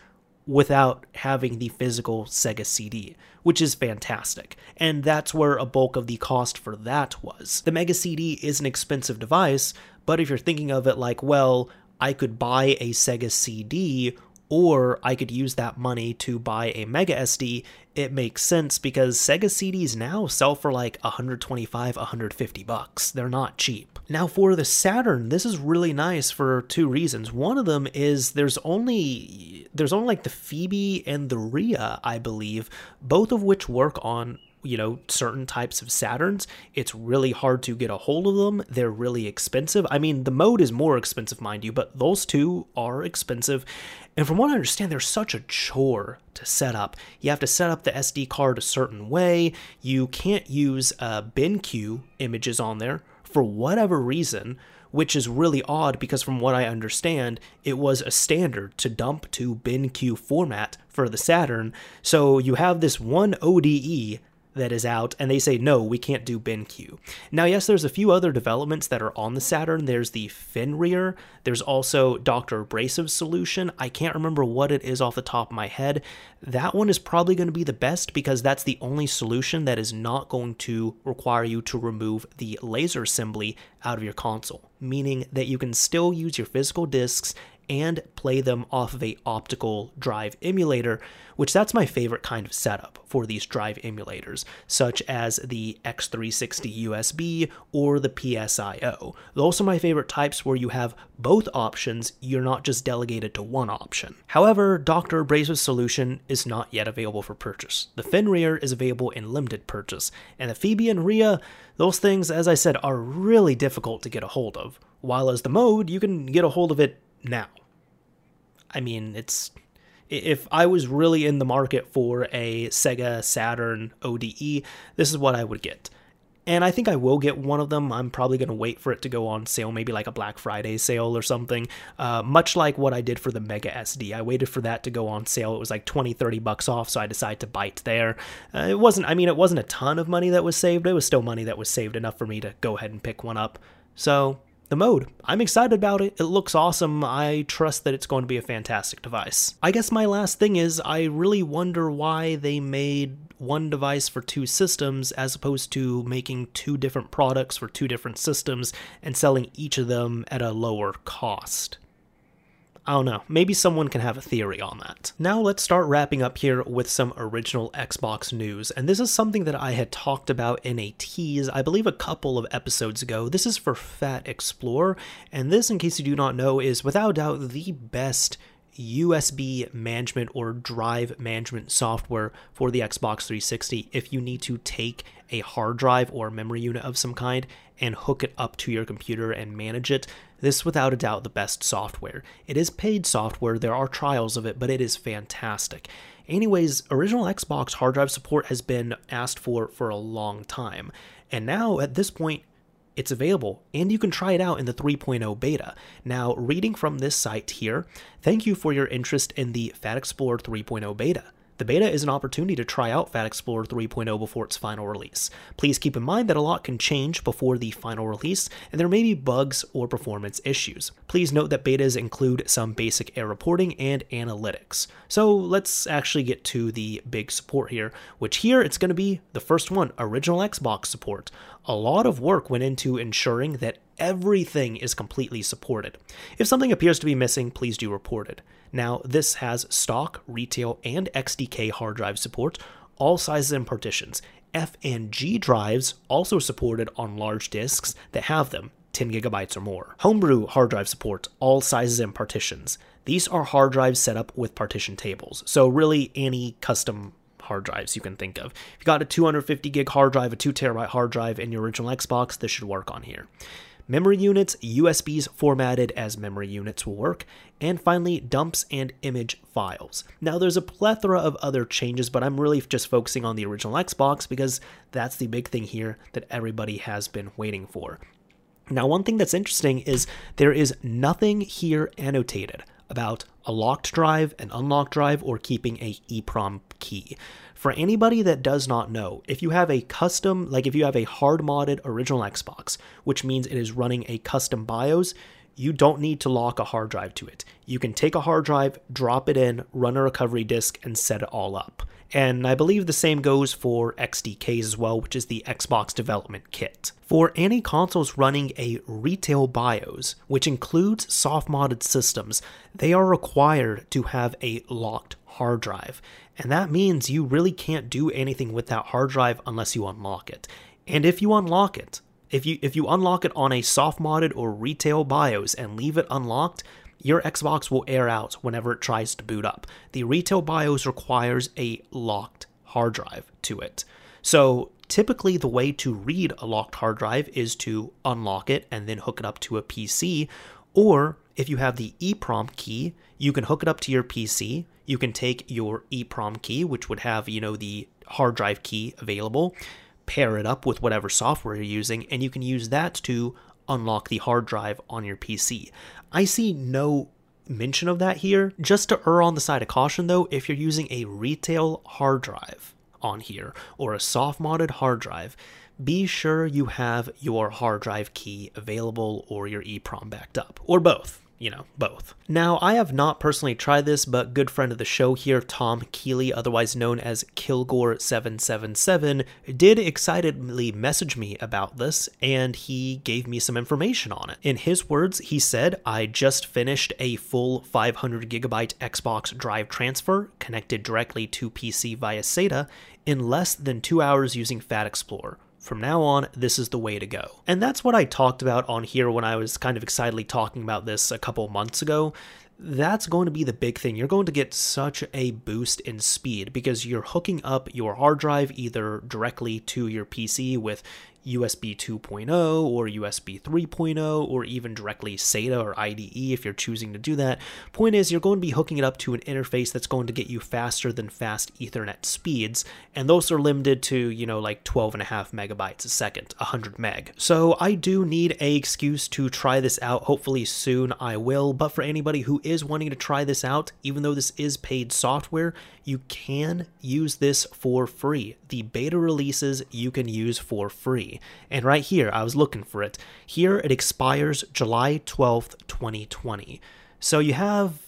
without having the physical Sega CD, which is fantastic. And that's where a bulk of the cost for that was. The Mega CD is an expensive device, but if you're thinking of it like, well, I could buy a Sega CD or I could use that money to buy a Mega SD, it makes sense because Sega CDs now sell for like 125, 150 bucks. They're not cheap. Now for the Saturn, this is really nice for two reasons. One of them is there's only there's only like the Phoebe and the Rhea, I believe, both of which work on you know certain types of saturns it's really hard to get a hold of them. They're really expensive. I mean the mode is more expensive mind you but those two are expensive. And from what i understand they're such a chore to set up. You have to set up the sd card a certain way. You can't use uh, bin/cue images on there for whatever reason which is really odd because from what I understand, it was a standard to dump to BIN/CUE format for the Saturn. So you have this one ODE that is out, and they say, no, we can't do BenQ. Now, yes, there's a few other developments that are on the Saturn. There's the Fenrir, there's also Dr. Abrasive's solution. I can't remember what it is off the top of my head. That one is probably going to be the best because that's the only solution that is not going to require you to remove the laser assembly out of your console, meaning that you can still use your physical discs and play them off of a optical drive emulator, which that's my favorite kind of setup for these drive emulators, such as the X360 USB or the PSIO. Those are my favorite types where you have both options, you're not just delegated to one option. However, Dr. Abrasive's solution is not yet available for purchase. The Fenrir is available in limited purchase, and the Phoebe and Rhea, those things, as I said, are really difficult to get a hold of. While as the mode, you can get a hold of it now. I mean, it's if I was really in the market for a Sega Saturn ODE, this is what I would get. And I think I will get one of them. I'm probably going to wait for it to go on sale, maybe like a Black Friday sale or something. Uh, much like what I did for the Mega SD. I waited for that to go on sale. It was like 20, 30 bucks off, so I decided to bite there. Uh, it wasn't, I mean, it wasn't a ton of money that was saved. It was still money that was saved enough for me to go ahead and pick one up. So the mode. I'm excited about it. It looks awesome. I trust that it's going to be a fantastic device. I guess my last thing is I really wonder why they made one device for two systems as opposed to making two different products for two different systems and selling each of them at a lower cost. I don't know. Maybe someone can have a theory on that. Now let's start wrapping up here with some original Xbox news. And this is something that I had talked about in a tease, I believe a couple of episodes ago. This is for FATXplorer. And this, in case you do not know, is without doubt the best USB management or drive management software for the Xbox 360 if you need to take a hard drive or memory unit of some kind and hook it up to your computer and manage it. This, without a doubt, the best software. It is paid software, there are trials of it, but it is fantastic. Anyways, original Xbox hard drive support has been asked for for a long time. And now, at this point, it's available and you can try it out in the 3.0 beta. Now, reading from this site here, thank you for your interest in the FATXplorer 3.0 beta. The beta is an opportunity to try out FATXplorer 3.0 before its final release. Please keep in mind that a lot can change before the final release, and there may be bugs or performance issues. Please note that betas include some basic error reporting and analytics. So let's actually get to the big support here, which here it's going to be the first one original Xbox support. A lot of work went into ensuring that everything is completely supported. If something appears to be missing, please do report it. Now, this has stock, retail, and XDK hard drive support, all sizes and partitions. F and G drives also supported on large disks that have them, 10 gigabytes or more. Homebrew hard drive support, all sizes and partitions. These are hard drives set up with partition tables, so really any custom hard drives you can think of. If you got a 250 gig hard drive, a 2 terabyte hard drive in your original Xbox, this should work on here. Memory units, USBs formatted as memory units will work, and finally, dumps and image files. Now, there's a plethora of other changes, but I'm really just focusing on the original Xbox because that's the big thing here that everybody has been waiting for. Now, one thing that's interesting is there is nothing here annotated about a locked drive, an unlocked drive, or keeping a EEPROM key. For anybody that does not know, if you have a custom, like if you have a hard modded original Xbox, which means it is running a custom BIOS, you don't need to lock a hard drive to it. You can take a hard drive, drop it in, run a recovery disk, and set it all up. And I believe the same goes for XDKs as well, which is the Xbox Development Kit. For any consoles running a retail BIOS, which includes soft modded systems, they are required to have a locked hard drive. And that means you really can't do anything with that hard drive unless you unlock it. And if you unlock it, if you if you unlock it on a soft modded or retail BIOS and leave it unlocked, your Xbox will air out whenever it tries to boot up. The retail BIOS requires a locked hard drive to it. So typically the way to read a locked hard drive is to unlock it and then hook it up to a PC or if you have the EEPROM key, you can hook it up to your PC. You can take your EEPROM key, which would have, you know, the hard drive key available, pair it up with whatever software you're using, and you can use that to unlock the hard drive on your PC. I see no mention of that here. Just to err on the side of caution, though, if you're using a retail hard drive on here or a soft modded hard drive, be sure you have your hard drive key available or your EEPROM backed up, or both you know, both. Now, I have not personally tried this, but good friend of the show here, Tom Keeley, otherwise known as Kilgore777, did excitedly message me about this, and he gave me some information on it. In his words, he said, I just finished a full 500 gigabyte Xbox drive transfer connected directly to PC via SATA in less than two hours using FATXplorer. From now on, this is the way to go. And that's what I talked about on here when I was kind of excitedly talking about this a couple months ago. That's going to be the big thing. You're going to get such a boost in speed because you're hooking up your hard drive either directly to your PC with USB 2.0 or USB 3.0 or even directly SATA or IDE if you're choosing to do that. Point is, you're going to be hooking it up to an interface that's going to get you faster than fast Ethernet speeds, and those are limited to, you know, like 12.5 megabytes a second, 100 meg. So I do need a excuse to try this out. Hopefully soon I will, but for anybody who is wanting to try this out, even though this is paid software, you can use this for free. The beta releases you can use for free. And right here, I was looking for it. Here it expires July 12th, 2020. So you have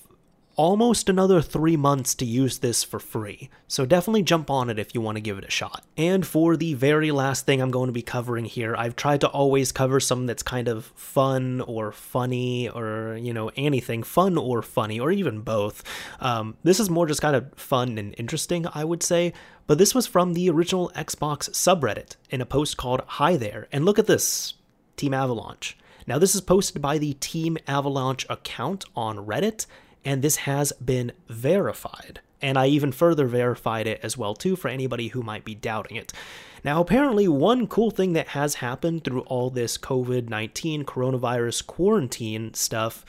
almost another three months to use this for free, so definitely jump on it if you want to give it a shot. And for the very last thing I'm going to be covering here, I've tried to always cover something that's kind of fun or funny or, you know, anything fun or funny or even both. Um, this is more just kind of fun and interesting, I would say, but this was from the original Xbox subreddit in a post called Hi There. And look at this Team Avalanche. Now, this is posted by the Team Avalanche account on Reddit, and this has been verified. And I even further verified it as well too for anybody who might be doubting it. Now, apparently, one cool thing that has happened through all this COVID 19 coronavirus quarantine stuff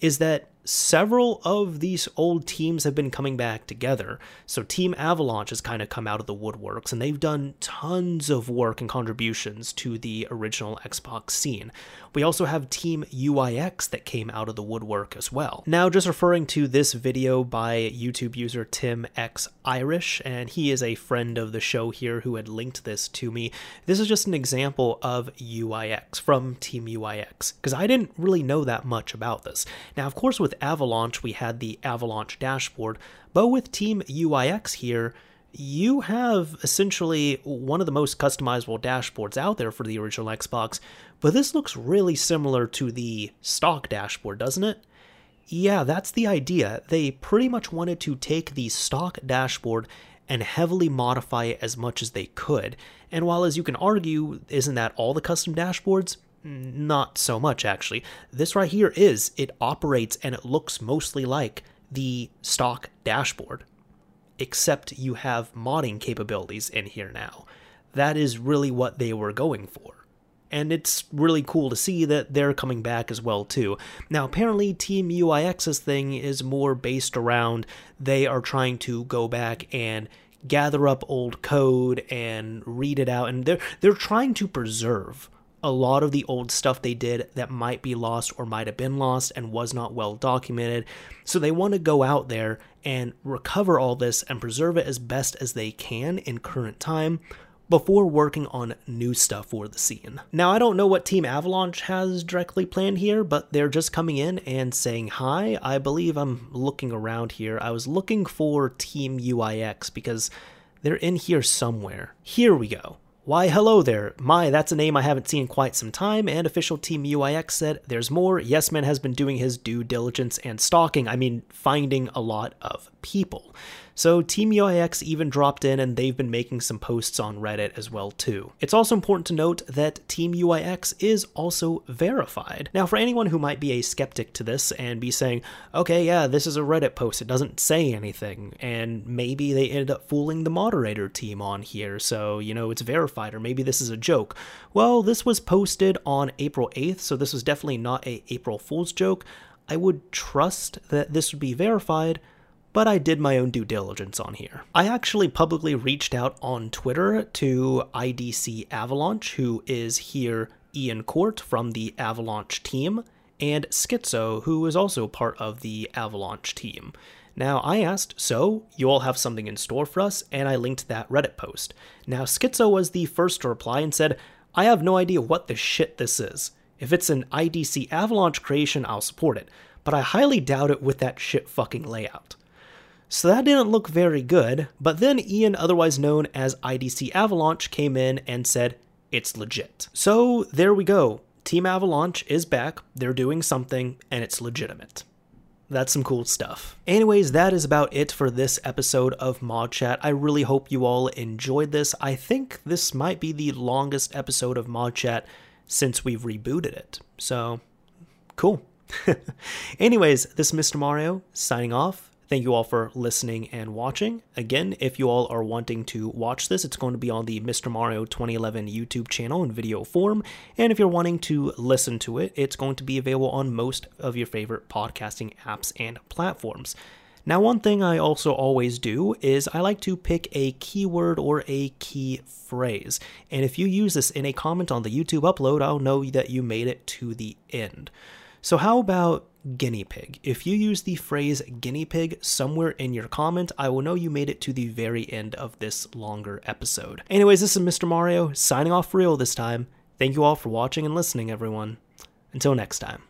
is that several of these old teams have been coming back together. So Team Avalanche has kind of come out of the woodworks and they've done tons of work and contributions to the original Xbox scene. We also have Team UIX that came out of the woodwork as well. Now, just referring to this video by YouTube user Tim X Irish, and he is a friend of the show here who had linked this to me. This is just an example of UIX from Team UIX, because I didn't really know that much about this. Now, of course, with Avalanche, we had the Avalanche dashboard, but with Team UIX here, you have essentially one of the most customizable dashboards out there for the original Xbox, but this looks really similar to the stock dashboard, doesn't it? Yeah, that's the idea. They pretty much wanted to take the stock dashboard and heavily modify it as much as they could. And while, as you can argue, isn't that all the custom dashboards? Not so much, actually. This right here is, it operates and it looks mostly like the stock dashboard except you have modding capabilities in here now. That is really what they were going for. And it's really cool to see that they're coming back as well too. Now apparently Team UIX's thing is more based around they are trying to go back and gather up old code and read it out and they're they're trying to preserve a lot of the old stuff they did that might be lost or might have been lost and was not well documented. So they want to go out there and recover all this and preserve it as best as they can in current time before working on new stuff for the scene. Now, I don't know what Team Avalanche has directly planned here, but they're just coming in and saying hi. I believe I'm looking around here. I was looking for Team UIX because they're in here somewhere. Here we go. Why, hello there. My, that's a name I haven't seen in quite some time, and official Team UIX said there's more. Yesman has been doing his due diligence and stalking, I mean, finding a lot of people. So Team UIX even dropped in and they've been making some posts on Reddit as well too. It's also important to note that Team UIX is also verified. Now for anyone who might be a skeptic to this and be saying, okay, yeah, this is a Reddit post, it doesn't say anything, and maybe they ended up fooling the moderator team on here, so you know it's verified, or maybe this is a joke. Well, this was posted on April 8th, so this was definitely not a April Fool's joke. I would trust that this would be verified, but I did my own due diligence on here. I actually publicly reached out on Twitter to IDC Avalanche, who is here Ian Court from the Avalanche team, and Schizo, who is also part of the Avalanche team. Now, I asked, so you all have something in store for us, and I linked that Reddit post. Now, Schizo was the first to reply and said, I have no idea what the shit this is. If it's an IDC Avalanche creation, I'll support it, but I highly doubt it with that shit fucking layout. So that didn't look very good, but then Ian, otherwise known as IDC Avalanche, came in and said, it's legit. So there we go. Team Avalanche is back, they're doing something, and it's legitimate. That's some cool stuff. Anyways, that is about it for this episode of Mod Chat. I really hope you all enjoyed this. I think this might be the longest episode of Mod Chat since we've rebooted it. So, cool. Anyways, this is Mr. Mario signing off. Thank you all for listening and watching. Again, if you all are wanting to watch this, it's going to be on the Mr. Mario 2011 YouTube channel in video form. And if you're wanting to listen to it, it's going to be available on most of your favorite podcasting apps and platforms. Now, one thing I also always do is I like to pick a keyword or a key phrase. And if you use this in a comment on the YouTube upload, I'll know that you made it to the end. So, how about guinea pig? If you use the phrase guinea pig somewhere in your comment, I will know you made it to the very end of this longer episode. Anyways, this is Mr. Mario signing off for real this time. Thank you all for watching and listening, everyone. Until next time.